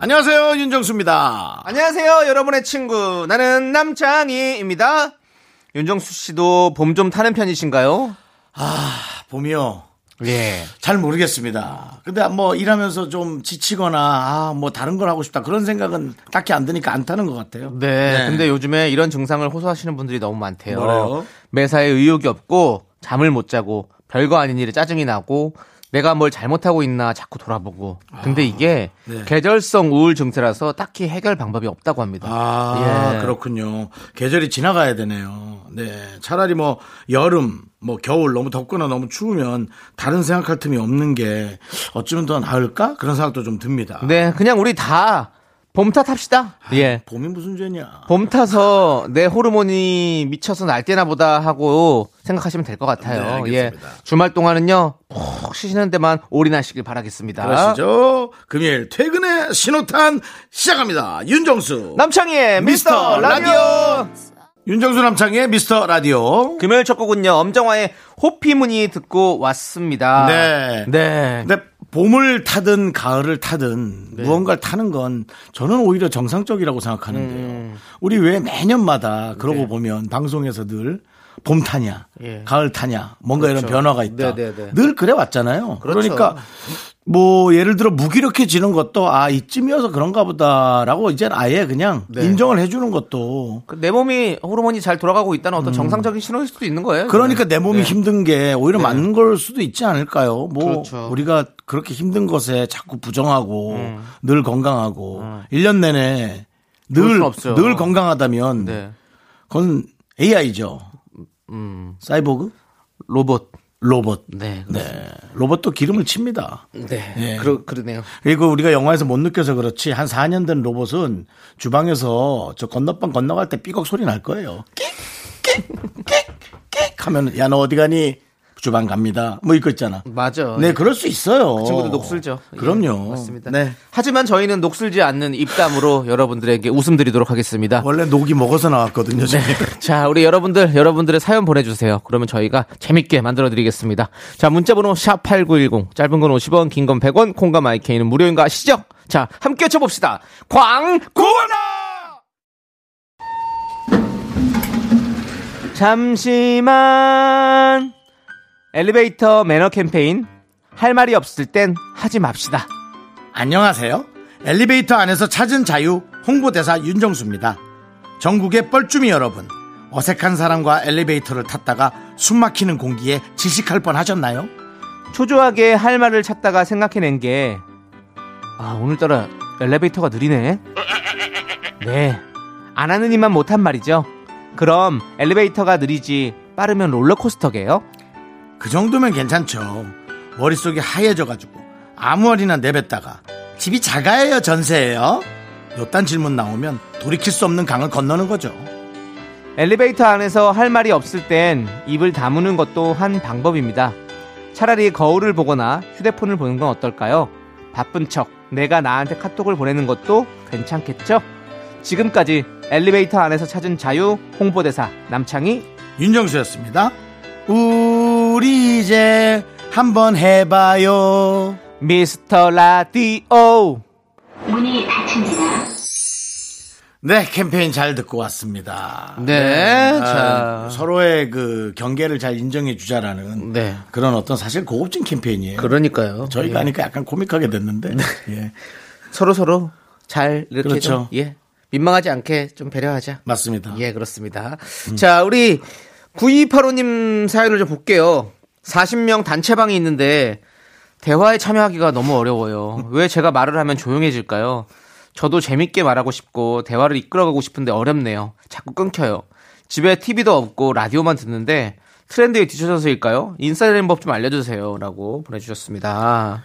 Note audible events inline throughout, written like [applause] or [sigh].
안녕하세요 윤정수입니다. 안녕하세요, 여러분의 친구. 나는 남창희입니다. 윤정수 씨도 봄 좀 타는 편이신가요? 봄이요. 예. 잘 모르겠습니다. 근데 뭐 일하면서 좀 지치거나 아, 뭐 다른 걸 하고 싶다 그런 생각은 딱히 안 드니까 안 타는 것 같아요. 네, 근데 요즘에 이런 증상을 호소하시는 분들이 너무 많대요. 뭐래요? 매사에 의욕이 없고 잠을 못 자고 별거 아닌 일에 짜증이 나고 내가 뭘 잘못하고 있나 자꾸 돌아보고. 근데 이게 네. 계절성 우울 증세라서 딱히 해결 방법이 없다고 합니다. 아, 예. 그렇군요. 계절이 지나가야 되네요. 네. 차라리 뭐 여름, 뭐 겨울 너무 덥거나 너무 추우면 다른 생각할 틈이 없는 게 어쩌면 더 나을까? 그런 생각도 좀 듭니다. 네, 그냥 우리 다 봄 탓합시다. 예. 봄이 무슨 죄냐? 봄 타서 내 호르몬이 미쳐서 날 때나 보다 하고 생각하시면 될 것 같아요. 네, 예. 알겠습니다. 주말 동안은요, 푹 쉬시는 데만 올인하시길 바라겠습니다. 그러시죠? 금요일 퇴근의 신호탄 시작합니다. 윤정수. 남창희의 미스터 라디오. 윤정수 남창의 미스터 라디오. 금요일 첫 곡은요, 엄정화의 호피무늬 듣고 왔습니다. 네. 네. 근데 봄을 타든 가을을 타든 네. 무언가를 타는 건 저는 오히려 정상적이라고 생각하는데요. 음. 우리 왜 매년마다 그러고 보면 방송에서 늘 봄 타냐, 예. 가을 타냐, 뭔가 그렇죠. 이런 변화가 있다. 네, 네, 네. 늘 그래 왔잖아요. 그 그렇죠. 러니까 뭐 예를 들어 무기력해지는 것도 아 이쯤이어서 그런가 보다라고 이제 아예 그냥 네. 인정을 해주는 것도 그내 몸이 호르몬이 잘 돌아가고 있다는 어떤 정상적인 신호일 수도 있는 거예요. 음. 그러니까 내 몸이 네. 힘든 게 오히려 네. 맞는 걸 수도 있지 않을까요? 뭐 그렇죠. 우리가 그렇게 힘든 것에 자꾸 부정하고 음. 늘 건강하고 일 1년 내내 늘. 늘 건강하다면 네. 그건 AI죠. 음, 사이보그? 로봇. 로봇. 네. 네. 로봇도 기름을 칩니다. 네. 네. 그러, 그러네요. 그리고 우리가 영화에서 못 느껴서 그렇지 한 4년 된 로봇은 주방에서 저 건너방 건너갈 때 삐걱 소리 날 거예요. 끽 끽 끽 끽 하면 야 너 어디 가니? 주방 갑니다. 뭐 이거 있잖아. 맞아. 네, 그럴 수 있어요. 친구들 녹슬죠. 그럼요. 예, 맞습니다. 네. 하지만 저희는 녹슬지 않는 입담으로 [laughs] 여러분들에게 웃음 드리도록 하겠습니다. 원래 녹이 먹어서 나왔거든요. 지금. [laughs] 자, 우리 여러분들, 여러분들의 사연 보내주세요. 그러면 저희가 재밌게 만들어 드리겠습니다. 자, 문자번호 샵8910, 짧은 건 50원, 긴 건 100원, 콩과 마이케이는 무료인 거 아시죠? 자, 함께 외쳐봅시다. 광고나! 잠시만. 엘리베이터 매너 캠페인. 할 말이 없을 땐 하지 맙시다. 안녕하세요. 엘리베이터 안에서 찾은 자유 홍보대사 윤정수입니다. 전국의 뻘쭘이 여러분. 어색한 사람과 엘리베이터를 탔다가 숨 막히는 공기에 질식할 뻔 하셨나요? 초조하게 할 말을 찾다가 생각해낸 게, 아, 오늘따라 엘리베이터가 느리네? 네. 안 하는 이만 못한 말이죠. 그럼 엘리베이터가 느리지, 빠르면 롤러코스터게요? 그 정도면 괜찮죠. 머릿속이 하얘져가지고 아무 말이나 내뱉다가 집이 작아요 전세예요? 요딴 질문 나오면 돌이킬 수 없는 강을 건너는 거죠. 엘리베이터 안에서 할 말이 없을 땐 입을 다무는 것도 한 방법입니다. 차라리 거울을 보거나 휴대폰을 보는 건 어떨까요? 바쁜 척 내가 나한테 카톡을 보내는 것도 괜찮겠죠? 지금까지 엘리베이터 안에서 찾은 자유 홍보대사 남창희 윤정수였습니다. 우 리 이제 한번 해봐요. 미스터 라디오 문이 닫힙니다. 네, 캠페인 잘 듣고 왔습니다. 네, 아, 자. 서로의 그 경계를 잘 인정해 주자라는 네. 그런 어떤 사실 고급진 캠페인이에요. 그러니까요. 저희가 예. 하니까 약간 코믹하게 됐는데. 예, 서로 서로 잘 이렇게 그렇죠. 좀, 예 민망하지 않게 좀 배려하자. 맞습니다. 예, 그렇습니다. 자, 우리 9285님 사연을 좀 볼게요. 40명 단체방이 있는데 대화에 참여하기가 너무 어려워요. 왜 제가 말을 하면 조용해질까요? 저도 재밌게 말하고 싶고 대화를 이끌어가고 싶은데 어렵네요. 자꾸 끊겨요. 집에 TV도 없고 라디오만 듣는데 트렌드에 뒤쳐져서일까요? 인싸 되는 법 좀 알려주세요. 라고 보내주셨습니다.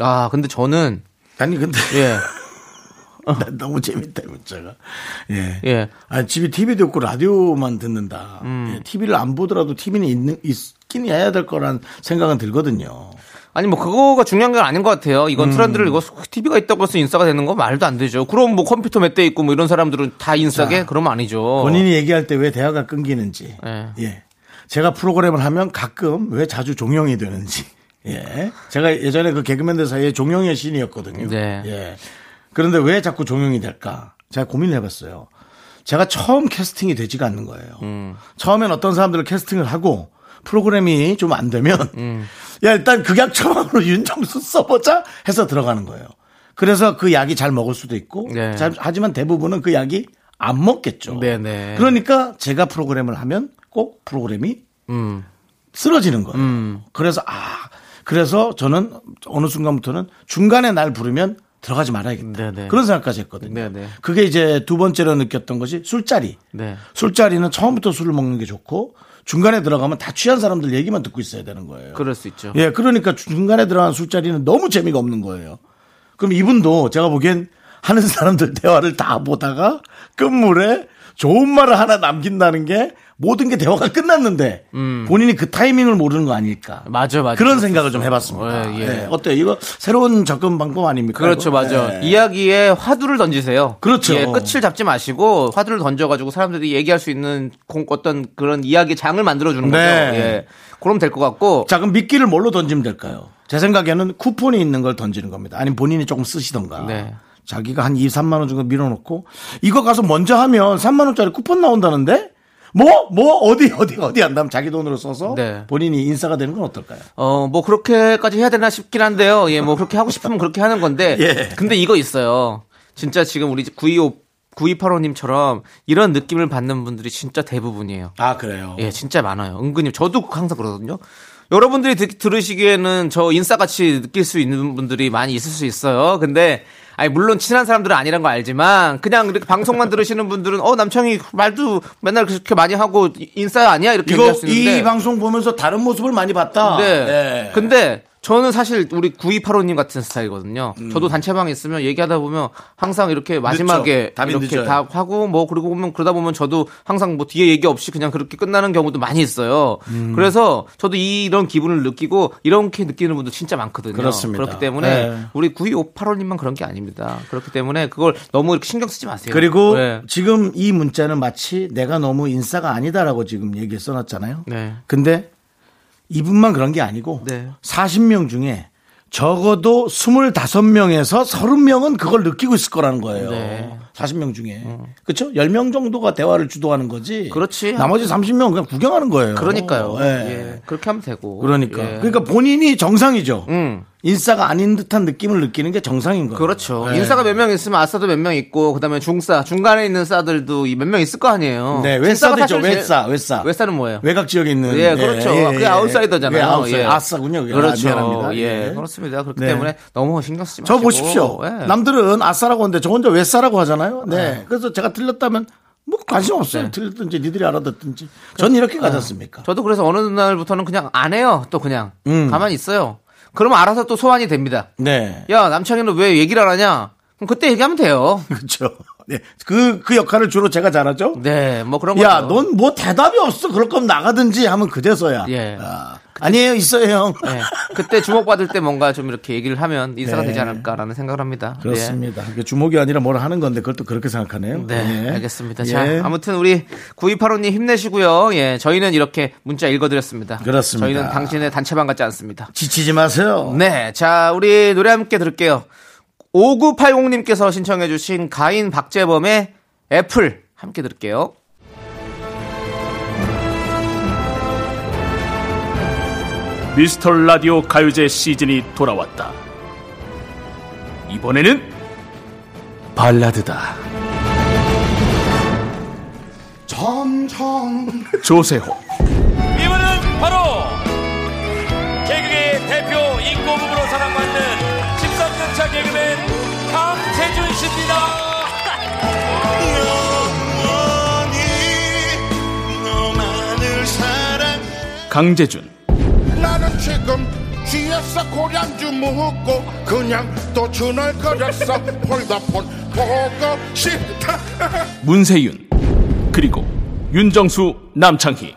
아, 근데 저는, 아니 근데 예. [laughs] [laughs] 너무 재밌다, 문자가. 예. 예. 아, 집에 TV도 없고 라디오만 듣는다. 음. 예, TV를 안 보더라도 TV는 있는, 있긴 해야 될 거란 생각은 들거든요. 아니 뭐 그거가 중요한 건 아닌 것 같아요. 이건 음. 트렌드를 이거 TV가 있다고 해서 인싸가 되는 건 말도 안 되죠. 그럼 뭐 컴퓨터 몇 대 있고 뭐 이런 사람들은 다 인싸게 그러면 아니죠. 본인이 얘기할 때 왜 대화가 끊기는지. 예. 예. 제가 프로그램을 하면 가끔 왜 자주 종영이 되는지. 예. 제가 예전에 그 개그맨들 사이에 종영의 신이었거든요. 네. 예. 그런데 왜 자꾸 종영이 될까? 제가 고민을 해봤어요. 제가 처음 캐스팅이 되지가 않는 거예요. 음. 처음엔 어떤 사람들을 캐스팅을 하고 프로그램이 좀 안 되면 음. 야 일단 극약 처방으로 [laughs] 윤정수 써보자 해서 들어가는 거예요. 그래서 그 약이 잘 먹을 수도 있고 네. 잘- 하지만 대부분은 그 약이 안 먹겠죠. 네네. 그러니까 제가 프로그램을 하면 꼭 프로그램이 음. 쓰러지는 거예요. 그래서 아 그래서 저는 어느 순간부터는 중간에 날 부르면 들어가지 말아야겠다. 네네. 그런 생각까지 했거든요. 네네. 그게 이제 두 번째로 느꼈던 것이 술자리. 네. 술자리는 처음부터 술을 먹는 게 좋고 중간에 들어가면 다 취한 사람들 얘기만 듣고 있어야 되는 거예요. 그럴 수 있죠. 예, 그러니까 중간에 들어간 술자리는 너무 재미가 없는 거예요. 그럼 이분도 제가 보기엔 하는 사람들 대화를 다 보다가 끝물에 좋은 말을 하나 남긴다는 게 모든 게 대화가 끝났는데 본인이 그 타이밍을 모르는 거 아닐까. 음. 맞아, 맞아. 그런 생각을 좀 해봤습니다. 예, 예. 예, 어때요? 이거 새로운 접근 방법 아닙니까? 그렇죠, 이거? 맞아. 예. 이야기에 화두를 던지세요. 그렇죠. 예, 끝을 잡지 마시고 화두를 던져가지고 사람들이 얘기할 수 있는 공- 어떤 그런 이야기 장을 만들어주는 거죠. 네. 예, 그럼 될 것 같고. 자, 그럼 미끼를 뭘로 던지면 될까요? 제 생각에는 쿠폰이 있는 걸 던지는 겁니다. 아니면 본인이 조금 쓰시던가. 네. 자기가 한 2, 3만 원 정도 밀어놓고 이거 가서 먼저 하면 3만 원짜리 쿠폰 나온다는데 뭐? 뭐? 어디, 어디, 어디 한다면 자기 돈으로 써서 네. 본인이 인싸가 되는 건 어떨까요? 어, 뭐, 그렇게까지 해야 되나 싶긴 한데요. 예, 뭐, 그렇게 하고 싶으면 그렇게 하는 건데. [laughs] 예. 근데 이거 있어요. 진짜 지금 우리 925, 9285님처럼 이런 느낌을 받는 분들이 진짜 대부분이에요. 아, 그래요. 예, 진짜 많아요. 은근히 저도 항상 그러거든요. 여러분들이 듣- 들으시기에는 저 인싸같이 느낄 수 있는 분들이 많이 있을 수 있어요. 근데 아니 물론 친한 사람들은 아니란 거 알지만 그냥 이렇게 방송만 들으시는 분들은 어 남창이 말도 맨날 그렇게 많이 하고 인싸 아니야 이렇게 이거 얘기할 수 있는데 이 방송 보면서 다른 모습을 많이 봤다. 네. 예. 근데 저는 사실 우리 9285님 같은 스타일이거든요. 음. 저도 단체방에 있으면 얘기하다 보면 항상 이렇게 마지막에 이렇게 늦어요. 다 하고 뭐 그리고 보면 그러다 보면 저도 항상 뭐 뒤에 얘기 없이 그냥 그렇게 끝나는 경우도 많이 있어요. 음. 그래서 저도 이런 기분을 느끼고 이렇게 느끼는 분도 진짜 많거든요. 그렇습니다. 그렇기 때문에 네. 우리 9258호님만 그런 게 아닙니다. 그렇기 때문에 그걸 너무 이렇게 신경 쓰지 마세요. 그리고 네. 지금 이 문자는 마치 내가 너무 인싸가 아니다라고 지금 얘기를 써놨잖아요. 네. 근데 이분만 그런 게 아니고 네. 40명 중에 적어도 25명에서 30명은 그걸 느끼고 있을 거라는 거예요. 네. 40명 중에. 그렇죠? 10명 정도가 대화를 주도하는 거지. 그렇지. 나머지 30명은 그냥 구경하는 거예요. 그러니까요. 예. 예. 그렇게 하면 되고. 그러니까. 예. 그러니까 본인이 정상이죠. 음. 인싸가 아닌 듯한 느낌을 느끼는 게 정상인 거예요. 그렇죠. 예. 인싸가 몇 명 있으면 아싸도 몇 명 있고, 그다음에 중싸, 중간에 있는 싸들도 몇 명 있을 거 아니에요. 네, 외싸도 있죠. 외싸, 외싸. 외싸는 뭐예요? 외곽 지역에 있는. 예, 그렇죠. 그게 아웃사이더잖아요. 예, 아웃사이더. 예. 아싸군요. 그렇죠. 아, 미안합니다. 예, 그렇습니다. 그렇기 네. 때문에 너무 신경 쓰지 저 마시고. 보십시오. 예. 남들은 아싸라고 하는데 저 혼자 외싸라고 하잖아요. 네. 그래서 제가 틀렸다면 뭐 관심 없어요. 틀렸든지 니들이 알아듣든지. 전 이렇게 가졌습니까? 저도 그래서 어느 날부터는 그냥 안 해요. 또 그냥 음. 가만히 있어요. 그러면 알아서 또 소환이 됩니다. 네. 야, 남창이는 왜 얘기를 안 하냐? 그럼 그때 얘기하면 돼요. [laughs] 그렇죠. 네. 그, 그 역할을 주로 제가 잘하죠. 네, 뭐 그런 야, 거죠. 넌뭐 대답이 없어. 그럴 거면 나가든지 하면 그제서야. 예. 아, 아니에요, 있어요, 형. 네, 그때 주목받을 때 뭔가 좀 이렇게 얘기를 하면 인사가 네. 되지 않을까라는 생각을 합니다. 예. 그렇습니다. 이게 주목이 아니라 뭘 하는 건데 그걸 또 그렇게 생각하네요. 네, 예. 알겠습니다. 예. 자, 아무튼 우리 9285님 힘내시고요. 예, 저희는 이렇게 문자 읽어드렸습니다. 그렇습니다. 저희는 당신의 단체방 같지 않습니다. 지치지 마세요. 네, 자, 우리 노래 함께 들을게요. 5980님께서 신청해주신 가인 박재범의 애플 함께 들을게요. 미스터 라디오 가요제 시즌이 돌아왔다. 이번에는 발라드다. 점점. 조세호, 이분은 바로 개그의 대표 인꼬부부로 사랑받는 13년차 개그맨 강재준 씨입니다. 강재준, 나는 지금 뒤에서 고량주 묻고 그냥 또 주널거렸어. 폴더폰 보고 싶다. 문세윤 그리고 윤정수 남창희.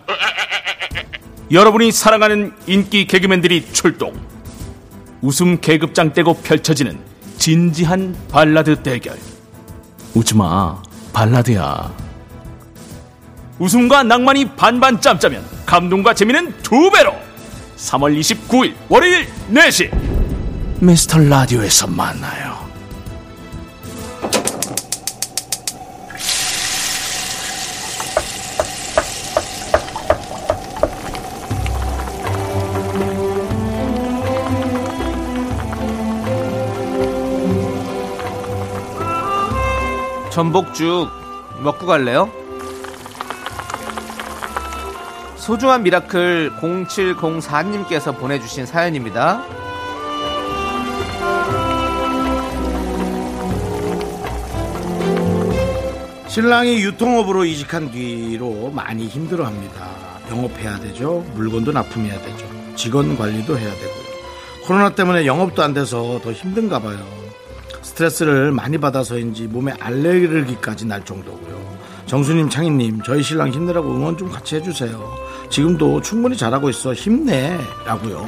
여러분이 사랑하는 인기 개그맨들이 출동. 웃음 계급장 떼고 펼쳐지는 진지한 발라드 대결. 웃지마 발라드야. 웃음과 낭만이 반반 짬짜면 감동과 재미는 두 배로 3월 29일 월요일 4시 미스터 라디오에서 만나요 전복죽 먹고 갈래요? 소중한 miracle 0704님께서 보내주신 사연입니다. 신랑이 유통업으로 이직한 뒤로 많이 힘들어합니다. 영업해야 되죠. 물건도 납품해야 되죠. 직원 관리도 해야 되고요. 코로나 때문에 영업도 안 돼서 더 힘든가 봐요. 스트레스를 많이 받아서인지 몸에 알레르기까지 날 정도고요. 정수님, 창희님, 저희 신랑 힘내라고 응원 좀 같이 해주세요. 지금도 충분히 잘하고 있어. 힘내. 라고요.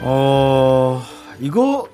어, 이거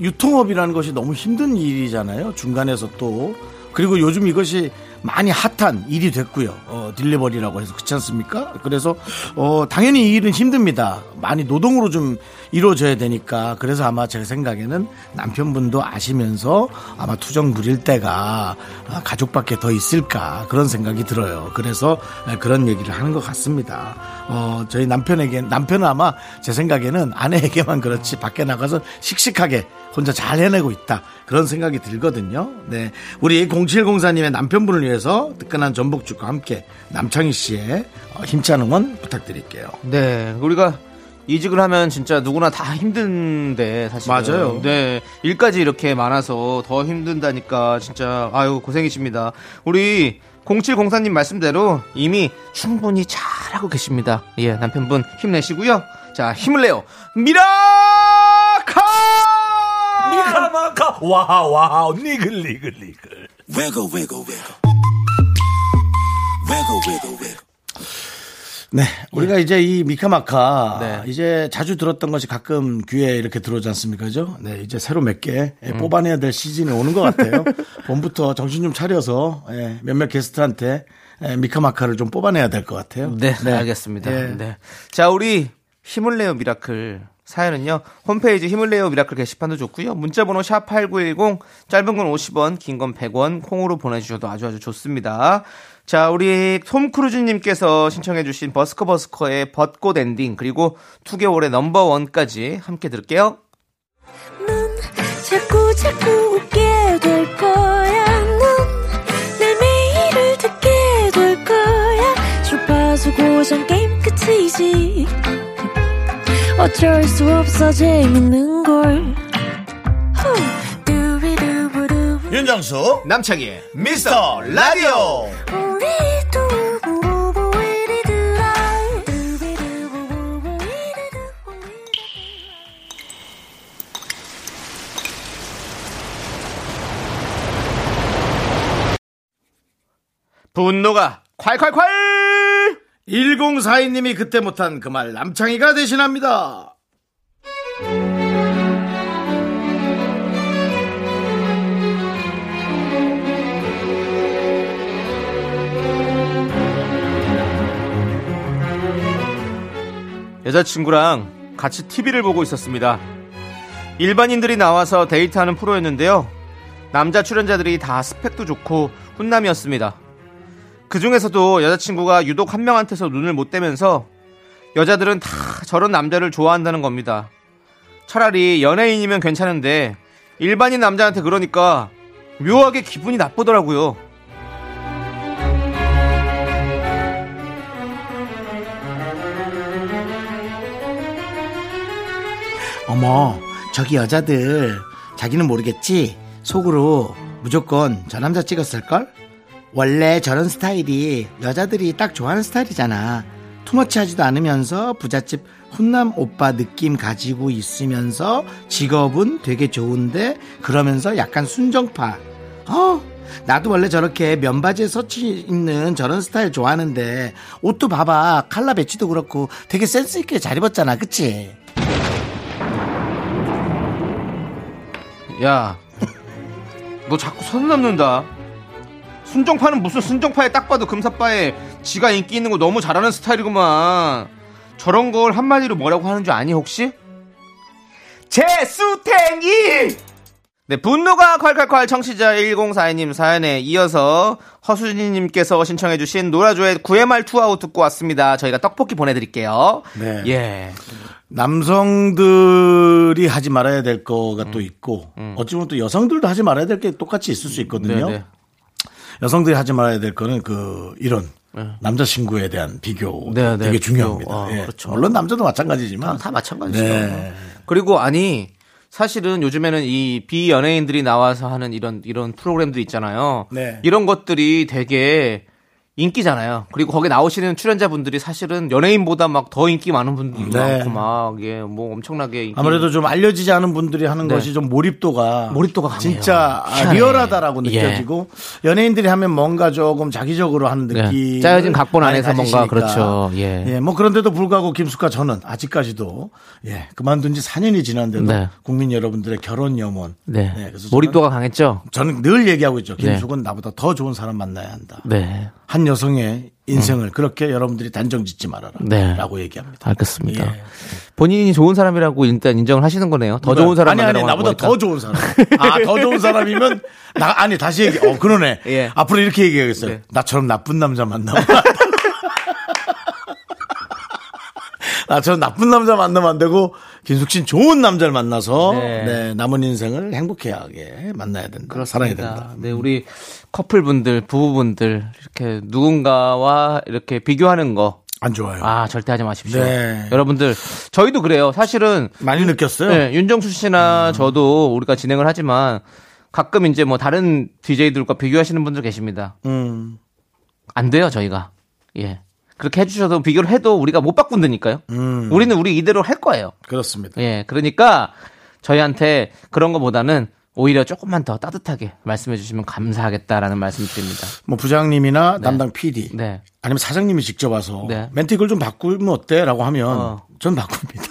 유통업이라는 것이 너무 힘든 일이잖아요. 중간에서 또. 그리고 요즘 이것이 많이 핫한 일이 됐고요. 어, 딜리버리라고 해서 그렇지 않습니까? 그래서 어, 당연히 이 일은 힘듭니다. 많이 노동으로 좀 이루어져야 되니까 그래서 아마 제 생각에는 남편분도 아시면서 아마 투정 부릴 때가 아, 가족밖에 더 있을까 그런 생각이 들어요. 그래서 그런 얘기를 하는 것 같습니다. 어, 저희 남편에게 남편은 아마 제 생각에는 아내에게만 그렇지 밖에 나가서 씩씩하게 혼자 잘 해내고 있다. 그런 생각이 들거든요. 네. 우리 0704님의 남편분을 위해서 뜨끈한 전복죽과 함께 남창희 씨의 어, 힘찬 응원 부탁드릴게요. 네, 우리가 이직을 하면 진짜 누구나 다 힘든데 사실 맞아요. 네, 일까지 이렇게 많아서 더 힘든다니까 진짜 아유 고생이십니다. 우리 0704님 말씀대로 이미 충분히 잘하고 계십니다. 예, 남편분 힘내시고요. 자, 힘을 내요. 미라카! 미카마카 와와 니글 니글 니글 네, 우리가 이제 이 미카마카 네. 이제 자주 들었던 것이 가끔 귀에 이렇게 들어오지 않습니까? 죠 네, 이제 새로 몇개 뽑아내야 될 시즌이 오는 것 같아요. [laughs] 봄부터 정신 좀 차려서 예, 몇몇 게스트한테 예, 미카마카를 좀 뽑아내야 될 것 같아요. 네, 알겠습니다. 예. 네. 자, 우리 힘을 내요 miracle 사연은요. 홈페이지 힘을 내요 miracle 게시판도 좋고요. 문자 번호 샵8910 짧은 건 50원, 긴 건 100원 콩으로 보내 주셔도 아주 아주 좋습니다. 자, 우리 톰 크루즈 님께서 신청해 주신 버스커 버스커의 벚꽃 엔딩 그리고 2개월의 Number One까지 함께 들을게요. 넌 자꾸 자꾸 웃게 될 거야. 넌내 매일을 듣게 될 거야. 주파수 고정 게임 끝이지. 어쩔 수 없어 재밌는 걸. 윤정수 남창희의 미스터 라디오. 분노가 콸콸콸! 1042님이 그때 못한 그 말 남창희가 대신합니다. 여자친구랑 같이 TV를 보고 있었습니다. 일반인들이 나와서 데이트하는 프로였는데요. 남자 출연자들이 다 스펙도 좋고 훈남이었습니다. 그 중에서도 여자친구가 유독 한 명한테서 눈을 못 떼면서 여자들은 다 저런 남자를 좋아한다는 겁니다. 차라리 연예인이면 괜찮은데 일반인 남자한테 그러니까 묘하게 기분이 나쁘더라고요. 어머, 저기 여자들 자기는 모르겠지? 속으로 무조건 저 남자 찍었을걸? 원래 저런 스타일이 여자들이 딱 좋아하는 스타일이잖아. 투머치하지도 않으면서 부잣집 훈남 오빠 느낌 가지고 있으면서 직업은 되게 좋은데 그러면서 약간 순정파. 어, 나도 원래 저렇게 면바지에 서치 있는 저런 스타일 좋아하는데 옷도 봐봐 칼라 배치도 그렇고 되게 센스 있게 잘 입었잖아, 그치? 야, 너 자꾸 선 넘는다. 순정파는 무슨 순정파에 딱 봐도 금사빠에 지가 인기 있는 거 너무 잘 아는 스타일이구만. 저런 걸 한마디로 뭐라고 하는 줄 아니 혹시? 재수탱이! 네, 분노가 콸콸콸 청취자 1042님 사연에 이어서 허수진님께서 신청해주신 노라조의 9회 말 투아웃 듣고 왔습니다. 저희가 떡볶이 보내드릴게요. 네. 예. 남성들이 하지 말아야 될 거가 또 있고 어찌 보면 또 여성들도 하지 말아야 될 게 똑같이 있을 수 있거든요. 네네. 여성들이 하지 말아야 될 거는 그 이런 남자친구에 대한 비교 네, 네, 되게. 중요합니다. 아, 예. 그렇죠. 물론 남자도 마찬가지지만 다 마찬가지죠. 네. 그리고 아니 사실은 요즘에는 이 비연예인들이 나와서 하는 이런 이런 프로그램들 있잖아요. 네. 이런 것들이 되게 인기잖아요. 그리고 거기 나오시는 출연자분들이 사실은 연예인보다 막 더 인기 많은 분들도 네. 많고 막 예, 뭐 엄청나게 아무래도 좀 알려지지 않은 분들이 하는 네. 것이 좀 몰입도가 몰입도가 강해요. 진짜 아, 희한해. 리얼하다라고 예. 느껴지고 연예인들이 하면 뭔가 조금 자기적으로 하는 네. 느낌 짜여진 각본 안에서 뭔가 그렇죠. 예. 예, 뭐 그런데도 불구하고 김숙과 저는 아직까지도 예, 그만둔 지 4년이 지났는데도 네. 국민 여러분들의 결혼 염원 네. 그래서 몰입도가 강했죠. 저는, 저는 늘 얘기하고 있죠. 네. 김숙은 나보다 더 좋은 사람 만나야 한다. 네. 한 여성의 인생을 그렇게 여러분들이 단정 짓지 말아라. 네. 라고 얘기합니다. 알겠습니다. 예. 본인이 좋은 사람이라고 일단 인정을 하시는 거네요. 더 좋은 사람 아니 아니 나보다. 더 좋은 사람. 아 더 좋은 사람이면 나 아니 다시 얘기. 어 그러네. [laughs] 예. 앞으로 이렇게 얘기하겠어요. 네. 나처럼 나쁜 남자 만나면. [laughs] 나처럼 나쁜 남자 만나면 안 되고 김숙 씨는 좋은 남자를 만나서 네. 네, 남은 인생을 행복하게 만나야 된다. 살아야 된다. 네, 우리 커플분들, 부부분들 이렇게 누군가와 이렇게 비교하는 거. 안 좋아요. 아, 절대 하지 마십시오. 네. 여러분들, 저희도 그래요. 사실은 많이 느꼈어요. 네, 윤정수 씨나 저도 우리가 진행을 하지만 가끔 이제 뭐 다른 DJ들과 비교하시는 분들 계십니다. 음. 안 돼요, 저희가. 예. 그렇게 해주셔도 비교를 해도 우리가 못 바꾼다니까요. 음. 우리는 우리 이대로 할 거예요. 그렇습니다. 예. 그러니까 저희한테 그런 거보다는 오히려 조금만 더 따뜻하게 말씀해 주시면 감사하겠다라는 말씀 드립니다. 뭐 부장님이나 담당 PD 네. 아니면 사장님이 직접 와서 네. 멘트 이걸 좀 바꾸면 어때?라고 하면 어. 전 바꿉니다.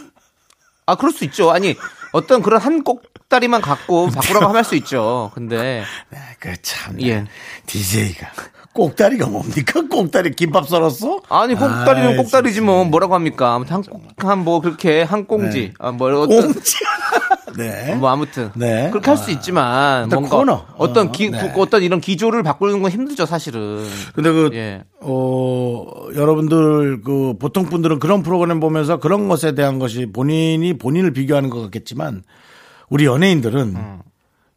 아, 그럴 수 있죠. 아니, 어떤 그런 한 꼭다리만 갖고 바꾸라고 할 수 있죠. 근데, 네, 그참 예. DJ가 꼭다리가 뭡니까? 꼭다리 김밥 썰었어? 아니, 꼭다리는 아이, 꼭다리지 뭐, 뭐라고 합니까? 아무튼 한, 꼭- 한 뭐, 그렇게 한 꽁지. 네. 아, 뭐, 어떤, 꽁지. [laughs] 네. 뭐, 아무튼. 네. 그렇게 할 수 있지만, 뭔가, 코너. 어떤 어, 기, 네. 어떤 이런 기조를 바꾸는 건 힘들죠, 사실은. 근데 그, 예. 어, 여러분들, 그, 보통 분들은 그런 프로그램 보면서 그런 것에 대한 것이 본인이 본인을 비교하는 것 같겠지만, 우리 연예인들은 음.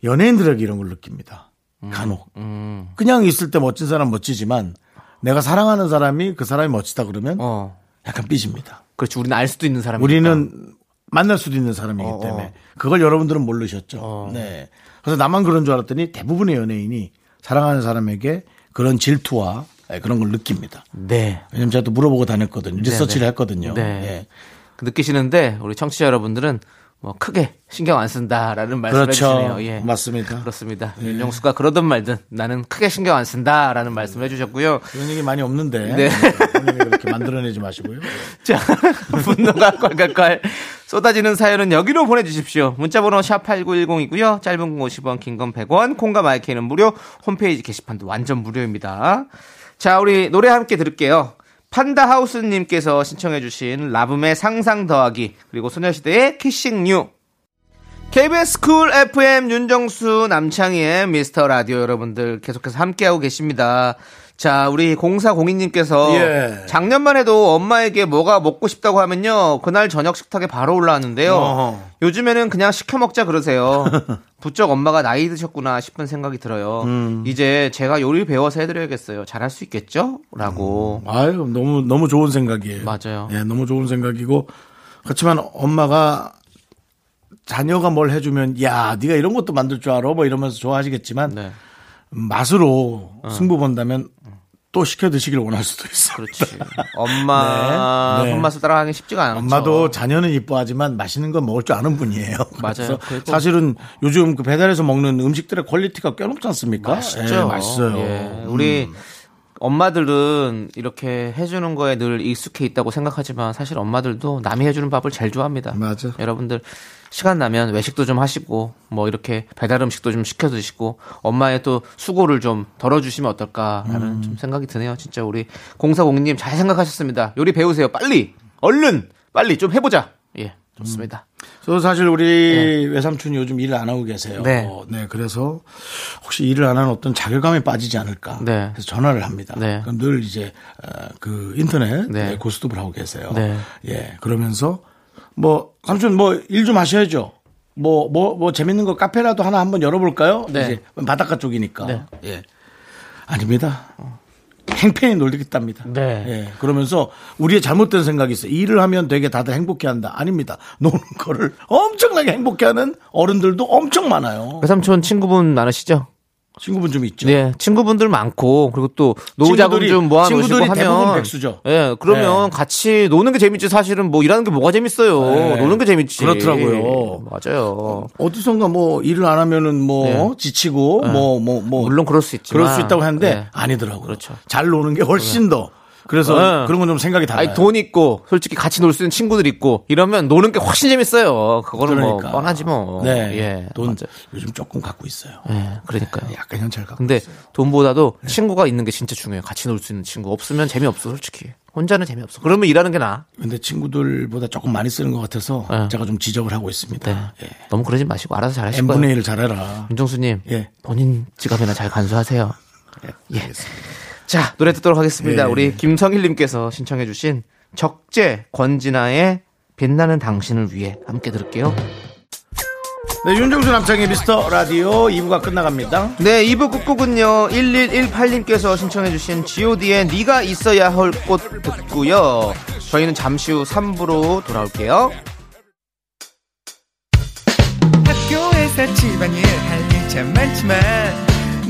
연예인들에게 이런 걸 느낍니다. 간혹. 음. 그냥 있을 때 멋진 사람 멋지지만, 내가 사랑하는 사람이 그 사람이 멋지다 그러면 어. 약간 삐집니다. 그렇지. 우리는 알 수도 있는 사람이니까. 우리는 만날 수도 있는 사람이기 어, 때문에 어. 그걸 여러분들은 모르셨죠. 네. 그래서 나만 그런 줄 알았더니 대부분의 연예인이 사랑하는 사람에게 그런 질투와 예, 그런 걸 느낍니다. 네. 왜냐면 제가 또 물어보고 다녔거든요. 리서치를 네. 했거든요. 네. 예. 그 느끼시는데 우리 청취자 여러분들은 뭐 크게 신경 안 쓴다라는 말씀을 그렇죠. 해주시네요. 예. 맞습니다. 그렇습니다. 윤정수가 그러든 말든 나는 크게 신경 안 쓴다라는 말씀을 해주셨고요. 그런 얘기 많이 없는데 네. 본인이 그렇게 만들어내지 마시고요. [laughs] 자, 분노가 콸콸콸 쏟아지는 사연은 여기로 보내주십시오. 문자번호 샵8910이고요. 짧은 건 50원, 긴 건 100원, 콩과 마이크는 무료, 홈페이지 게시판도 완전 무료입니다. 자, 우리 노래 함께 들을게요. 판다하우스님께서 신청해주신 라붐의 상상 더하기, 그리고 소녀시대의 Kissing You. KBS Cool FM 윤정수 남창희의 미스터 라디오 여러분들 계속해서 함께하고 계십니다. 자, 우리 0402님께서 예. 작년만 해도 엄마에게 뭐가 먹고 싶다고 하면요. 그날 저녁 식탁에 바로 올라왔는데요. 어허. 요즘에는 그냥 시켜 먹자 그러세요. [laughs] 부쩍 엄마가 나이 드셨구나 싶은 생각이 들어요. 음. 이제 제가 요리 배워서 해드려야겠어요. 잘할 수 있겠죠? 라고. 아유 너무 너무 좋은 생각이에요. 맞아요. 예, 너무 좋은 생각이고 그렇지만 엄마가 자녀가 뭘 해주면 야 네가 이런 것도 만들 줄 알아 뭐 이러면서 좋아하시겠지만 네. 맛으로 승부 본다면 또 시켜 드시길 원할 수도 있어요. 그렇지. [laughs] 엄마 네, 네. 손맛을 따라가기 쉽지가 않죠. 엄마도 자녀는 이뻐하지만 맛있는 건 먹을 줄 아는 분이에요. [laughs] 그래도- 사실은 요즘 그 배달해서 먹는 음식들의 quality가 꽤 높지 않습니까? 맛있죠. 예, 맛있어요. 예. 우리 음. 엄마들은 이렇게 해주는 거에 늘 익숙해 있다고 생각하지만 사실 엄마들도 남이 해주는 밥을 제일 좋아합니다. 맞아. 여러분들 시간 나면 외식도 좀 하시고 뭐 이렇게 배달 음식도 좀 시켜 드시고 엄마의 또 수고를 좀 덜어주시면 어떨까라는 음. 좀 생각이 드네요. 진짜 우리 공사공님 잘 생각하셨습니다. 요리 배우세요. 빨리 얼른 빨리 좀 해보자. 예 좋습니다. 저 사실 우리 외삼촌이 요즘 일을 안 하고 계세요. 네. 네, 그래서 혹시 일을 안 하는 어떤 자괴감에 빠지지 않을까. 네. 그래서 전화를 합니다. 네. 그럼 늘 이제 어, 그 인터넷 네. 네, 고스톱을 하고 계세요. 네. 예, 그러면서 뭐 삼촌 뭐 일 좀 하셔야죠. 뭐 뭐 뭐 재밌는 거 카페라도 하나 한번 열어볼까요? 네. 이제 바닷가 쪽이니까. 네. 예. 아닙니다. 행편히 놀겠답니다. 네. 예. 그러면서 우리의 잘못된 생각이 있어요. 일을 하면 되게 다들 행복해 한다. 아닙니다. [laughs] 노는 거를 엄청나게 행복해 하는 어른들도 엄청 많아요. 외삼촌 친구분 많으시죠? 친구분 좀 있죠. 네, 친구분들 많고 그리고 또 노후자금 좀 모아 놓으시고 친구들이 대부분 하면 백수죠. 예, 그러면 네. 같이 노는 게 재밌지 사실은 뭐 일하는 게 뭐가 재밌어요. 네. 노는 게 재밌지. 그렇더라고요. 맞아요. 어디선가 뭐 일을 안 하면은 뭐 네. 지치고 뭐뭐 뭐 물론 그럴 수 있지만 그럴 수 있다고 하는데 네. 아니더라고요. 그렇죠. 잘 노는 게 훨씬 더 그래서 네. 그런 건 좀 생각이 달라요. 아니 돈 있고 솔직히 같이 놀 수 있는 친구들 있고 이러면 노는 게 훨씬 재밌어요. 그거는 그러니까. 뭐 뻔하지 뭐. 네. 예. 돈 맞아요. 요즘 조금 갖고 있어요. 예, 그러니까요. 약간 현찰 갖고. 근데 있어요. 돈보다도 네. 친구가 있는 게 진짜 중요해요. 같이 놀 수 있는 친구 없으면 재미없어 솔직히. 혼자는 재미없어. 그러면 일하는 게 나아. 근데 친구들보다 조금 많이 쓰는 것 같아서 네. 제가 좀 지적을 하고 있습니다. 네. 예. 너무 그러지 마시고 알아서 잘하실 거예요. n분의 1을 잘해라. 윤정수님, 예. 본인 지갑이나 잘 간수하세요. 예. 자, 노래 듣도록 하겠습니다. 예. 우리 김성일님께서 신청해주신 적재 권진아의 빛나는 당신을 위해 함께 들을게요. 네, 윤정수 남창의 미스터 라디오 2부가 끝나갑니다. 네, 2부 끝곡은요, 1118님께서 신청해주신 god의 네가 있어야 할 꽃 듣고요. 저희는 잠시 후 3부로 돌아올게요. 학교에서 집안일 할일참 많지만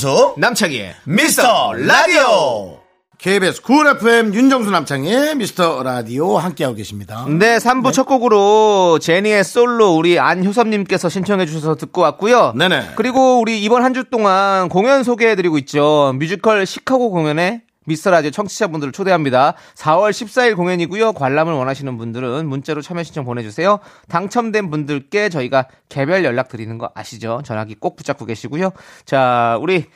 윤정수 남창희의 미스터 라디오 KBS Cool FM 윤정수 남창희의 미스터 라디오 함께하고 계십니다. 네, 3부 첫 곡으로 제니의 솔로 우리 안효섭님께서 신청해 주셔서 듣고 왔고요. 네네. 그리고 우리 이번 한 주 동안 공연 소개해 드리고 있죠. 뮤지컬 시카고 공연에 미스터 라디오 청취자분들을 초대합니다. 4월 14일 공연이고요. 관람을 원하시는 분들은 문자로 참여 신청 보내주세요. 당첨된 분들께 저희가 개별 연락 드리는 거 아시죠? 전화기 꼭 붙잡고 계시고요. 자, 우리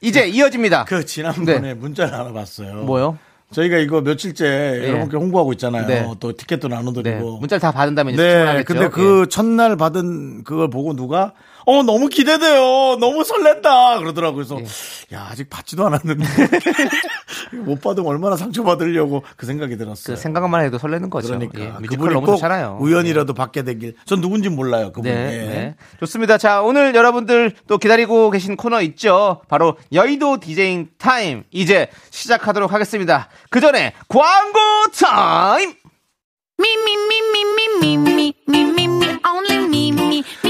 이제 이어집니다. 그 지난번에 네. 문자를 하나 봤어요. 뭐요? 저희가 이거 며칠째 여러분께 홍보하고 있잖아요. 네. 또 티켓도 네, 나눠드리고. 문자를 다 받은 다음에 이제 네. 근데 예. 그 첫날 받은 그걸 보고 누가 어 너무 기대돼요, 너무 설렌다 그러더라고요. 그래서 예. 야 아직 받지도 않았는데 못 받으면 얼마나 상처 받으려고 그 생각이 들었어요. 그 생각만 해도 설레는 거죠. 그러니까 예, 그분이 너무 꼭 좋잖아요. 우연이라도 받게 되길. 전 누군지 몰라요 그분. 네, 예. 네. 좋습니다. 자, 오늘 여러분들 또 기다리고 계신 코너 있죠? 바로 여의도 디제잉 타임. 이제 시작하도록 하겠습니다. 그 전에 광고 타임! Me, me, me, me, me, me, me, me, me, me, only me.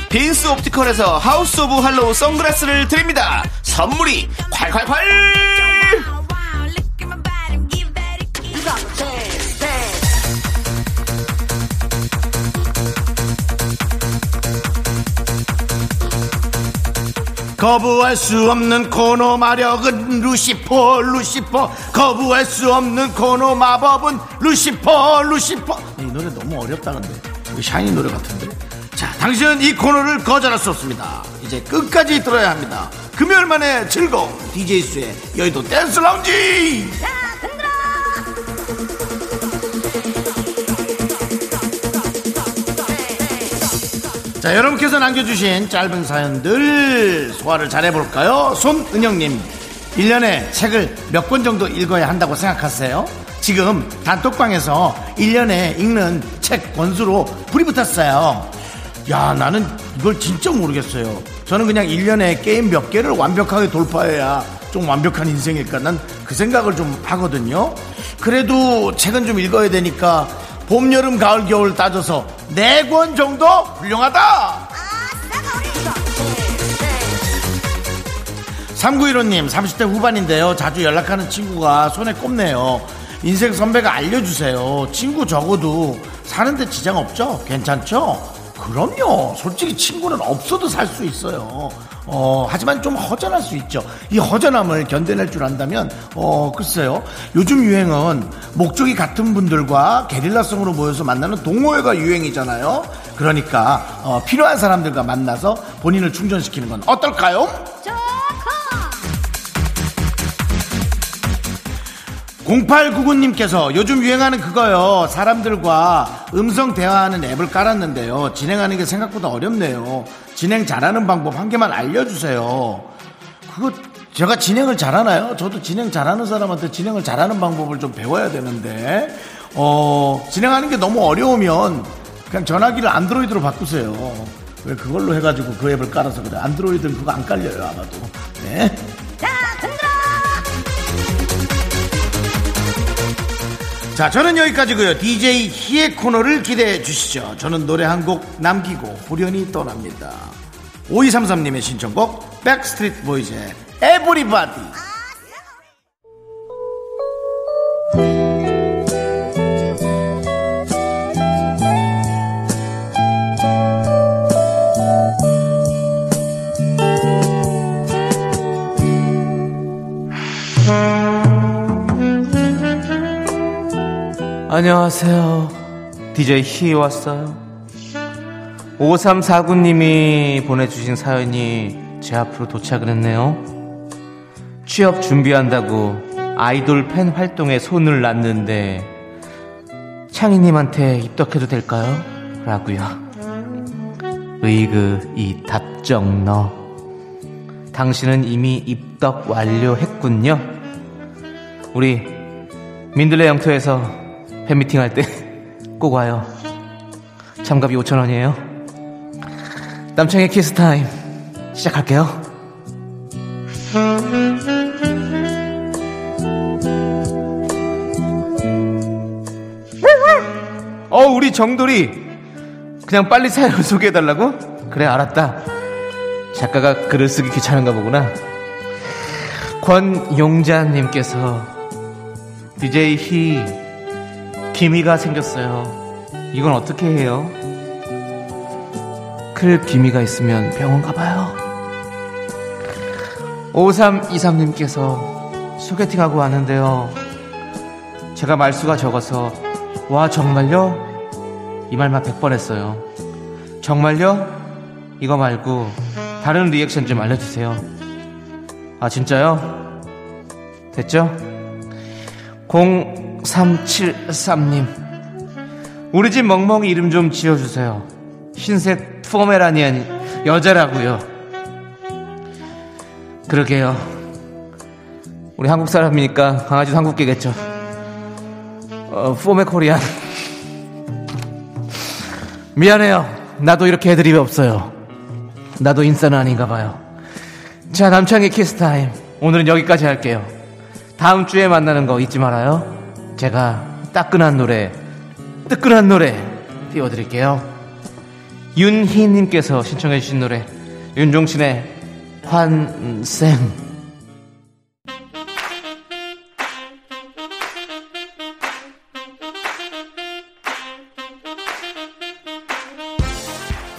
빈스 옵티컬에서 하우스 오브 할로우 선글라스를 드립니다. 선물이 콸콸콸! 거부할 수 없는 코너 마력은 Lucifer Lucifer 거부할 수 없는 코너 마법은 Lucifer Lucifer 이 노래 너무 어렵다 근데 이거 샤이니 노래 같은데. 자 당신은 이 코너를 거절할 수 없습니다. 이제 끝까지 들어야 합니다. 금요일 만에 즐거움 DJ 수의 여의도 댄스 라운지! 자, 여러분께서 남겨주신 짧은 사연들 소화를 잘 해볼까요? 손은영님, 1년에 책을 몇 권 정도 읽어야 한다고 생각하세요? 지금 단톡방에서 1년에 읽는 책 권수로 불이 붙었어요. 야, 나는 이걸 진짜 모르겠어요. 저는 그냥 1년에 게임 몇 개를 완벽하게 돌파해야 좀 완벽한 인생일까? 난 그 생각을 좀 하거든요. 그래도 책은 좀 읽어야 되니까 봄, 여름, 가을, 겨울 따져서 네권 정도 훌륭하다! 3915님, 30대 후반인데요. 자주 연락하는 친구가 손에 꼽네요. 인생 선배가 알려주세요. 친구 적어도 사는데 지장 없죠? 괜찮죠? 그럼요. 솔직히 친구는 없어도 살 수 있어요. 어, 하지만 좀 허전할 수 있죠. 이 허전함을 견뎌낼 줄 안다면, 어, 글쎄요. 요즘 유행은 목적이 같은 분들과 게릴라성으로 모여서 만나는 동호회가 유행이잖아요. 그러니까, 어, 필요한 사람들과 만나서 본인을 충전시키는 건 어떨까요? 0899님께서 요즘 유행하는 그거요. 사람들과 음성 대화하는 앱을 깔았는데요. 진행하는 게 생각보다 어렵네요. 진행 잘하는 방법 한 개만 알려주세요. 그거 제가 진행을 잘하나요? 저도 진행 잘하는 사람한테 진행을 잘하는 방법을 좀 배워야 되는데, 어, 진행하는 게 너무 어려우면 그냥 전화기를 안드로이드로 바꾸세요. 왜 그걸로 해가지고 그 앱을 깔아서 그래. 안드로이드는 그거 안 깔려요, 아마도. 네. 자, 저는 여기까지고요. DJ 희의 코너를 기대해 주시죠. 저는 노래 한 곡 남기고 후련히 떠납니다. 5233님의 신청곡 Backstreet Boys의 Everybody. 안녕하세요. DJ 희 왔어요. 5349님이 보내주신 사연이 제 앞으로 도착을 했네요. 취업 준비한다고 아이돌 팬 활동에 손을 놨는데 창희님한테 입덕해도 될까요? 라고요. 의그 이 답정 너. 당신은 이미 입덕 완료했군요. 우리 민들레 영토에서 팬미팅 할 때 [laughs] 꼭 와요. 참가비 5천원이에요. 남창희의 키스타임 시작할게요. 어, 우리 정돌이 그냥 빨리 사연을 [laughs] 소개해달라고? 그래, 알았다. 작가가 글을 쓰기 귀찮은가 보구나. 권용자님께서 DJ 희 기미가 생겼어요. 이건 어떻게 해요? 클 기미가 있으면 병원 가봐요. 5323님께서 소개팅하고 왔는데요. 제가 말수가 적어서 와 정말요? 이 말만 100번 했어요. 정말요? 이거 말고 다른 리액션 좀 알려주세요. 아 진짜요? 됐죠? 0373님 우리 집 멍멍이 이름 좀 지어주세요. 흰색 포메라니안 여자라고요. 그러게요. 우리 한국 사람이니까 강아지도 한국계겠죠. 어, 포메 코리안. 미안해요. 나도 이렇게 애드립이 없어요. 나도 인싸는 아닌가 봐요. 자, 남창희의 키스타임. 오늘은 여기까지 할게요. 다음 주에 만나는 거 잊지 말아요. 제가 따끈한 노래, 뜨끈한 노래 띄워드릴게요. 윤희님께서 신청해주신 노래, 윤종신의 환생.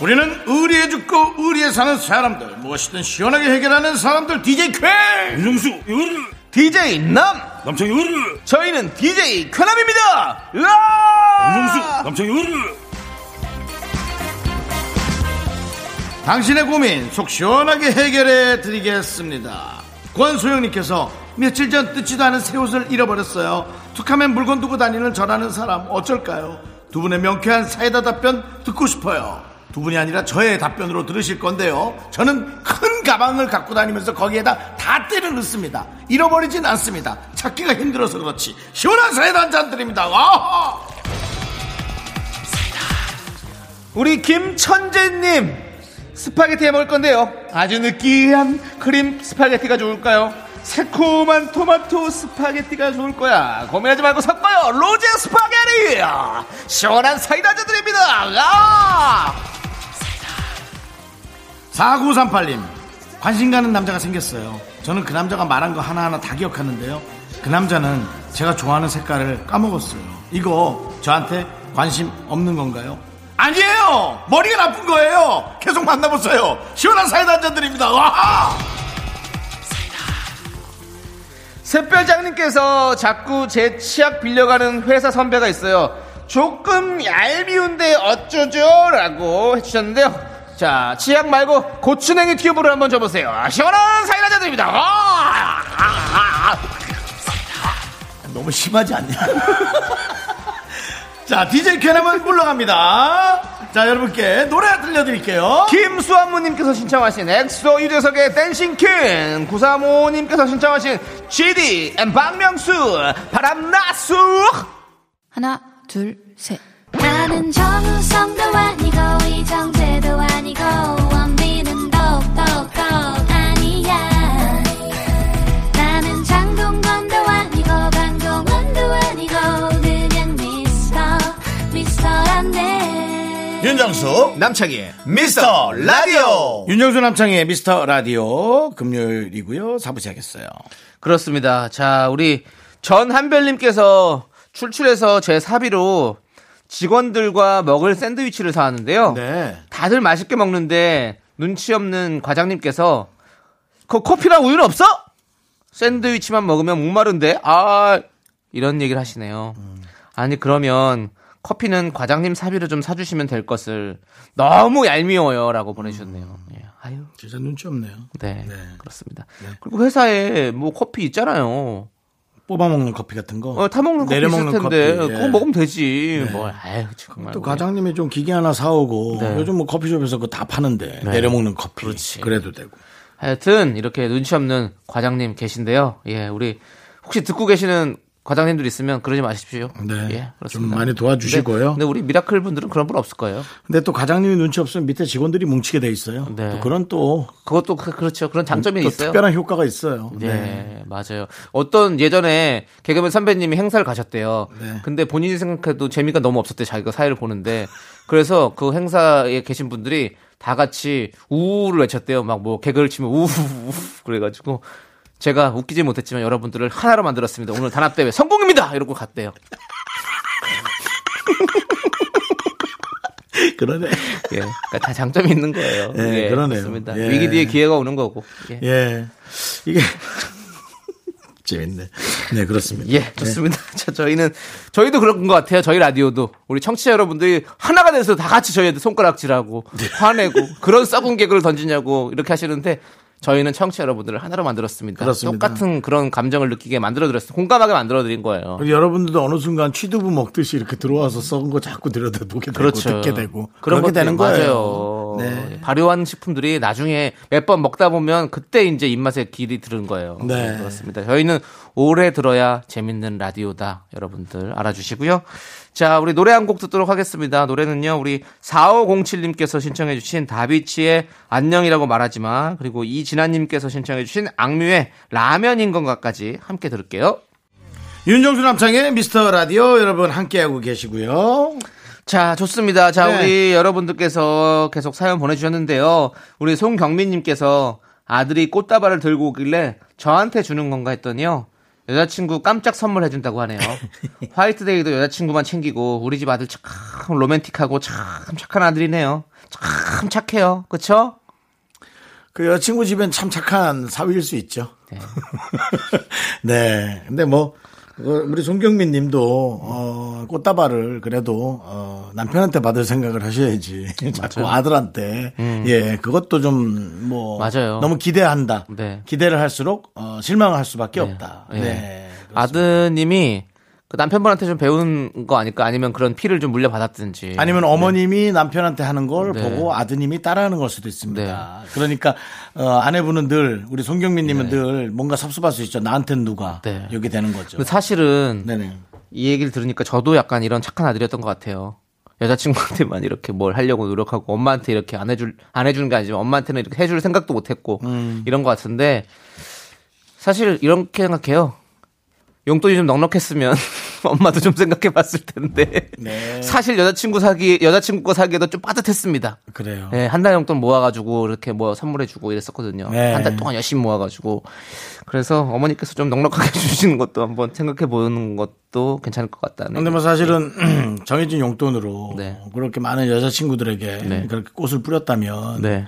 우리는 의리에 죽고 의리에 사는 사람들 무엇이든 시원하게 해결하는 사람들 DJ 쾌 윤정수 DJ 남 남창희 으르 저희는 DJ 쾌남입니다. 윤정수 남창희 으르 당신의 고민 속 시원하게 해결해 드리겠습니다. 권소영님께서 며칠 전 뜯지도 않은 새 옷을 잃어버렸어요. 툭하면 물건 두고 다니는 저라는 사람 어쩔까요? 두 분의 명쾌한 사이다 답변 듣고 싶어요. 두 분이 아니라 저의 답변으로 들으실 건데요. 저는 큰 가방을 갖고 다니면서 거기에다 다 때려 넣습니다. 잃어버리진 않습니다. 찾기가 힘들어서 그렇지. 시원한 사이다 한 잔 드립니다. 와! 우리 김천재님 스파게티 해 먹을 건데요. 아주 느끼한 크림 스파게티가 좋을까요? 새콤한 토마토 스파게티가 좋을 거야. 고민하지 말고 섞어요. 로제 스파게티. 시원한 사이다 한잔 드립니다. 아! 4938님 관심 가는 남자가 생겼어요 저는 그 남자가 말한 거 하나하나 다 기억하는데요 그 남자는 제가 좋아하는 색깔을 까먹었어요 이거 저한테 관심 없는 건가요? 아니에요 머리가 나쁜 거예요 계속 만나보세요 시원한 사이다 한잔 드립니다 와! 샛별장님께서 자꾸 제 치약 빌려가는 회사 선배가 있어요. 조금 얄미운데 어쩌죠? 라고 해주셨는데요. 자, 치약 말고 고추냉이 튜브를 한번 줘보세요. 아, 시원한 사이다 한잔 드립니다. 아! 아! 아! 너무 심하지 않냐? [laughs] 자 DJ 캐나은 물러갑니다 자 여러분께 노래 들려드릴게요 김수환무님께서 신청하신 엑소 유재석의 Dancing King 935님께서 신청하신 GD and 박명수 바람났어 하나, 둘, 셋. 나는 정우성도 아니고 이정재도 아니고 원빈은 더욱더 아니야. 나는 장동건도 아니고 강동원도 아니고 그냥 미스터 미스터란데. 윤정수 남창희의 미스터 라디오. 윤정수 남창희의 미스터 라디오 금요일이고요. 4부 시작했어요. 그렇습니다. 자 우리 전한별님께서 출출해서 제 사비로 직원들과 먹을 샌드위치를 사왔는데요 네 다들 맛있게 먹는데 눈치 없는 과장님께서 그 커피랑 우유는 없어? 샌드위치만 먹으면 목마른데 아 이런 얘기를 하시네요. 아니 그러면 커피는 과장님 사비로 좀 사주시면 될 것을 너무 얄미워요라고 보내주셨네요. 예. 아유 진짜 눈치 없네요 네, 네. 그렇습니다. 그리고 회사에 뭐 커피 있잖아요. 뽑아 먹는 커피 같은 거 어, 타 먹는 커피 있을 내려 먹는 텐데 커피, 예. 그거 먹으면 되지. 뭐 아유 정말 또. 과장님이 좀 기계 하나 사 오고 네. 요즘 뭐 커피숍에서 그거 다 파는데 내려 먹는 커피 그렇지. 그래도 되고 하여튼 이렇게 눈치 없는 과장님 계신데요. 예, 우리 혹시 듣고 계시는 과장님들 있으면 그러지 마십시오. 네. 예, 그렇습니다. 좀 많이 도와주시고요. 근데, 근데 우리 미라클 분들은 그런 분 없을 거예요. 근데 또 과장님이 눈치 없으면 밑에 직원들이 뭉치게 돼 있어요 네. 또 그런 또, 그것도 그- 그렇죠. 그런 장점이 또 있어요. 특별한 효과가 있어요 네, 맞아요. 어떤 예전에 개그맨 선배님이 행사를 가셨대요. 네. 근데 본인이 생각해도 재미가 너무 없었대 자기가 사회를 보는데 그래서 그 행사에 계신 분들이 다 같이 우를 외쳤대요. 막 뭐 개그를 치면 우우 그래가지고 제가 웃기지 못했지만 여러분들을 하나로 만들었습니다. 오늘 단합 대회 성공입니다. 이러고 갔대요. [laughs] 그러네 예, 그러니까 다 장점이 있는 거예요. 예, 그러네요. 그렇습니다. 예. 위기 뒤에 기회가 오는 거고. 예. 예 이게 [laughs] 재밌네 네 그렇습니다 예, 좋습니다. [laughs] 자, 저희는, 저희도 그런 것 같아요. 저희 라디오도. 우리 청취자 여러분들이 하나가 돼서 다 같이 저희한테 손가락질하고, 화내고, 그런 썩은 개그를 던지냐고, 이렇게 하시는데, 저희는 청취자 여러분들을 하나로 만들었습니다. 그렇습니다. 똑같은 그런 감정을 느끼게 만들어드렸어요. 공감하게 만들어드린 거예요. 여러분들도 어느 순간 취두부 먹듯이 이렇게 들어와서 썩은 거 자꾸 들여다보게 되고 그렇죠. 듣게 되고 그런 그렇게 되는 맞아요. 거예요. 네. 발효한 식품들이 나중에 몇 번 먹다 보면 그때 이제 입맛에 길이 들은 거예요. 네. 그렇습니다. 저희는 오래 들어야 재밌는 라디오다. 여러분들 알아주시고요. 자, 우리 노래 한 곡 듣도록 하겠습니다. 노래는요, 우리 4507님께서 신청해주신 다비치의 안녕이라고 말하지 마. 그리고 이진아님께서 신청해주신 악뮤의 라면인 건가까지 함께 들을게요. 윤정수 남창의 미스터 라디오 여러분 함께하고 계시고요. 자, 좋습니다. 자, 네. 우리 여러분들께서 계속 사연 보내주셨는데요. 우리 송경민님께서 아들이 꽃다발을 들고 오길래 저한테 주는 건가 했더니요. 여자친구 깜짝 선물해준다고 하네요. [laughs] 화이트데이도 여자친구만 챙기고 우리 집 아들 참 로맨틱하고 참 착한 아들이네요. 참 착해요. 그쵸? 그 여자친구 집엔 참 착한 사위일 수 있죠. 네. [laughs] 근데 뭐, 그 우리 손경민 님도, 어, 꽃다발을 그래도, 어, 남편한테 받을 생각을 하셔야지. [laughs] 자꾸 아들한테. 예, 그것도 좀, 뭐. 음. 맞아요. 너무 기대한다. 네. 기대를 할수록, 어, 실망을 할 수밖에 네. 없다. 네. 네. 아드님이 그 남편분한테 좀 배운 거 아닐까 아니면 그런 피를 좀 물려받았든지. 아니면 어머님이 남편한테 하는 걸 네. 보고 아드님이 따라하는 걸 수도 있습니다. 그러니까 어, 아내분은 늘 우리 송경민님은 늘 뭔가 섭섭할 수 있죠. 나한테는 누가 네. 여기 되는 거죠. 사실은 네네. 이 얘기를 들으니까 저도 약간 이런 착한 아들이었던 것 같아요. 여자친구한테만 이렇게 뭘 하려고 노력하고 엄마한테 이렇게 안 해줄 안 해주는 게 아니지만 엄마한테는 이렇게 해줄 생각도 못했고 음. 이런 것 같은데 사실 이렇게 생각해요. 용돈이 좀 넉넉했으면 [laughs] 엄마도 좀 생각해 봤을 텐데 네. 사실 여자친구 사기 여자친구 거 사기에도 좀 빠듯했습니다. 그래요. 네, 한 달 용돈 모아가지고 이렇게 뭐 선물해주고 이랬었거든요. 네. 한달 동안 열심히 모아가지고 그래서 어머니께서 좀 넉넉하게 [laughs] 주시는 것도 한번 생각해 보는 것도 괜찮을 것 같다는. 근데 뭐 사실은 [clears throat] 정해진 용돈으로 네. 그렇게 많은 여자친구들에게 네. 그렇게 꽃을 뿌렸다면 네,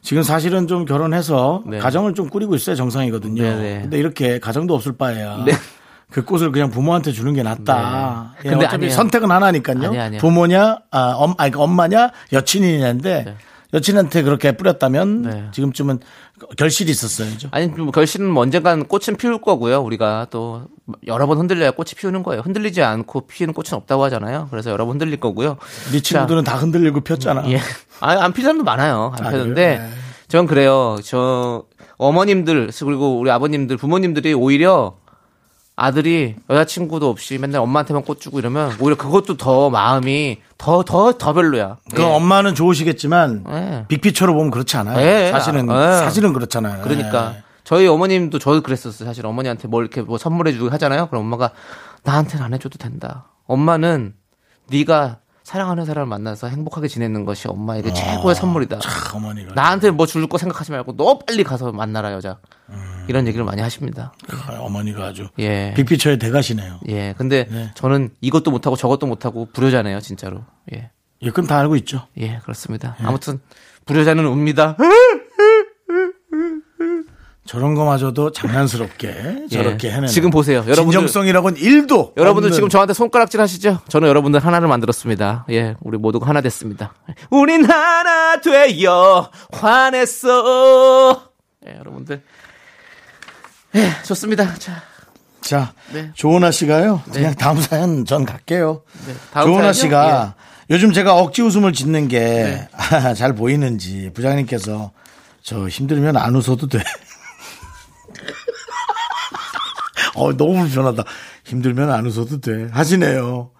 지금 사실은 좀 결혼해서 네. 가정을 좀 꾸리고 있어야 정상이거든요. 네, 네. 근데 이렇게 가정도 없을 바에야 네. 그 꽃을 그냥 부모한테 주는 게 낫다. 네. 예, 근데 어차피 아니에요. 선택은 하나니까요. 아니에요, 아니에요. 부모냐, 아, 엄, 아니, 그 엄마냐, 여친이냐인데 네. 여친한테 그렇게 뿌렸다면 네. 지금쯤은 결실이 있었어야죠. 아니 뭐 결실은 뭐 언젠간 꽃은 피울 거고요. 우리가 또 여러 번 흔들려야 꽃이 피우는 거예요. 흔들리지 않고 피우는 꽃은 없다고 하잖아요. 그래서 여러 번 흔들릴 거고요. 네 친구들은 다 흔들리고 폈잖아. 예. 아, 안 피는 사람도 많아요. 안 아, 그래요? 네. 전 그래요. 저 어머님들 그리고 우리 아버님들 부모님들이 오히려 아들이 여자친구도 없이 맨날 엄마한테만 꽃 주고 이러면 오히려 그것도 더 마음이 더 더 더 별로야. 그 예. 엄마는 좋으시겠지만 예. 빅피처로 보면 그렇지 않아요. 예. 사실은 아, 예. 사실은 그렇잖아요. 그러니까 예. 저희 어머님도 저도 그랬었어요. 사실 어머니한테 뭘 이렇게 뭐 선물해 주고 하잖아요. 그럼 엄마가 나한테는 안 해줘도 된다. 엄마는 네가 사랑하는 사람을 만나서 행복하게 지내는 것이 엄마에게 최고의 선물이다. 아, 어머니가 나한테 뭐 줄 거 생각하지 말고 너 빨리 가서 만나라 여자. 이런 얘기를 많이 하십니다. 아, 어머니가 아주 예. 빅피처의 대가시네요. 예. 근데 네. 저는 이것도 못하고 저것도 못하고 불효자네요, 진짜로. 예. 예, 그건 다 알고 있죠. 예, 그렇습니다. 아무튼 불효자는 웁니다. [laughs] 저런 거마저도 장난스럽게 [laughs] 저렇게 해내는 예. 지금 보세요. 여러분들 진정성이라고는 일도 여러분들 없는 지금 저한테 손가락질 하시죠? 저는 여러분들 하나를 만들었습니다. 예, 우리 모두가 하나 됐습니다. 우린 하나 되어 화냈어. 예, 여러분들. 예, 좋습니다. 자, 자, 네. 조은아 씨가요. 그냥 다음 사연 전 갈게요. 네, 다음 조은아 사연이요? 씨가 요즘 제가 억지 웃음을 짓는 게 네. [laughs] 잘 보이는지 부장님께서 저 힘들면 안 웃어도 돼. 어, 너무 불편하다. 힘들면 안 웃어도 돼. 하시네요.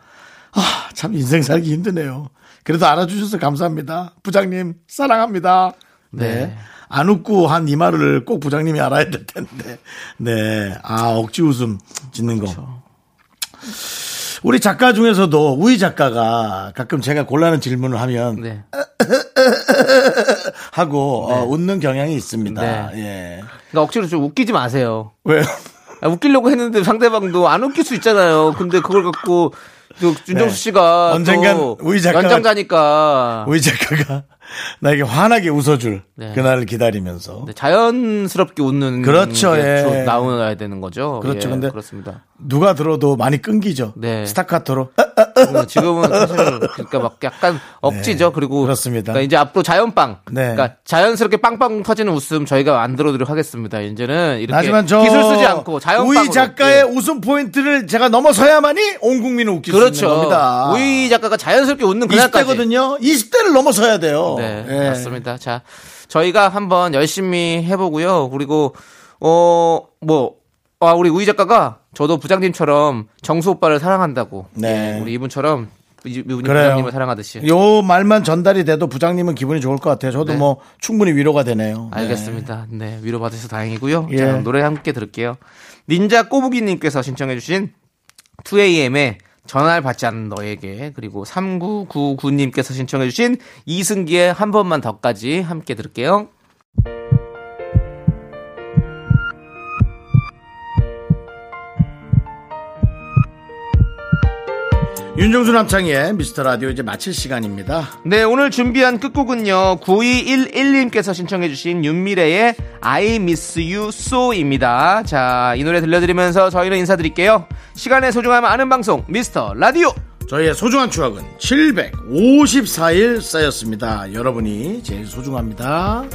아, 참 인생 살기 힘드네요. 그래도 알아주셔서 감사합니다. 부장님, 사랑합니다. 네. 네. 안 웃고 한 이 말을 꼭 부장님이 알아야 될 텐데. 네. 아, 억지 웃음 짓는 거. 우리 작가 중에서도 우희 작가가 가끔 제가 곤란한 질문을 하면 네. [laughs] 하고 어, 웃는 경향이 있습니다. 네. 예. 그러니까 억지로 좀 웃기지 마세요. 왜요? 아, 웃기려고 했는데 상대방도 안 웃길 수 있잖아요. 근데 그걸 갖고 또 윤정수 네. 씨가 언젠간 또 우리 작가가- 연장자니까 우희 작가가 [laughs] 나에게 환하게 웃어줄 네. 그날을 기다리면서 네, 자연스럽게 웃는 그렇죠, 게 예. 좀 나와야 되는 거죠. 그렇죠. 예, 근데 그렇습니다. 누가 들어도 많이 끊기죠. 네. 스타카토로. 어, 지금은 사실 그러니까 막 약간 억지죠. 그리고 네, 그렇습니다. 그러니까 이제 앞으로 자연빵, 네. 그러니까 자연스럽게 빵빵 터지는 웃음 저희가 만들어드리도록 하겠습니다. 이제는 이렇게 하지만 저 기술 쓰지 않고 자연빵으로. 우희 작가의 예. 웃음 포인트를 제가 넘어서야만이 온 국민을 웃길 수 그렇죠. 있는 겁니다. 우희 작가가 자연스럽게 웃는 그날까지. 20대거든요. 20대를 넘어서야 돼요. 네, 예. 맞습니다. 자, 저희가 한번 열심히 해보고요. 그리고 어 뭐. 아, 우리 우희 작가가 저도 부장님처럼 정수 오빠를 사랑한다고. 네. 예, 우리 이분처럼 이- 이분이 그래요. 부장님을 사랑하듯이. 요 말만 전달이 돼도 부장님은 기분이 좋을 것 같아요. 저도 네. 뭐 충분히 위로가 되네요. 네. 알겠습니다. 네, 위로 받으셔서 다행이고요. 예. 자, 노래 함께 들을게요. 닌자 꼬부기님께서 신청해주신 2AM의 전화를 받지 않는 너에게 그리고 3999님께서 신청해주신 이승기의 한 번만 더까지 함께 들을게요. 윤정수 남창의 미스터 라디오 이제 마칠 시간입니다. 네, 오늘 준비한 끝곡은요. 9211님께서 신청해주신 윤미래의 I Miss You So입니다. 자, 이 노래 들려드리면서 저희는 인사드릴게요. 시간의 소중함 아는 방송, 미스터 라디오! 저희의 소중한 추억은 754일 쌓였습니다. 여러분이 제일 소중합니다.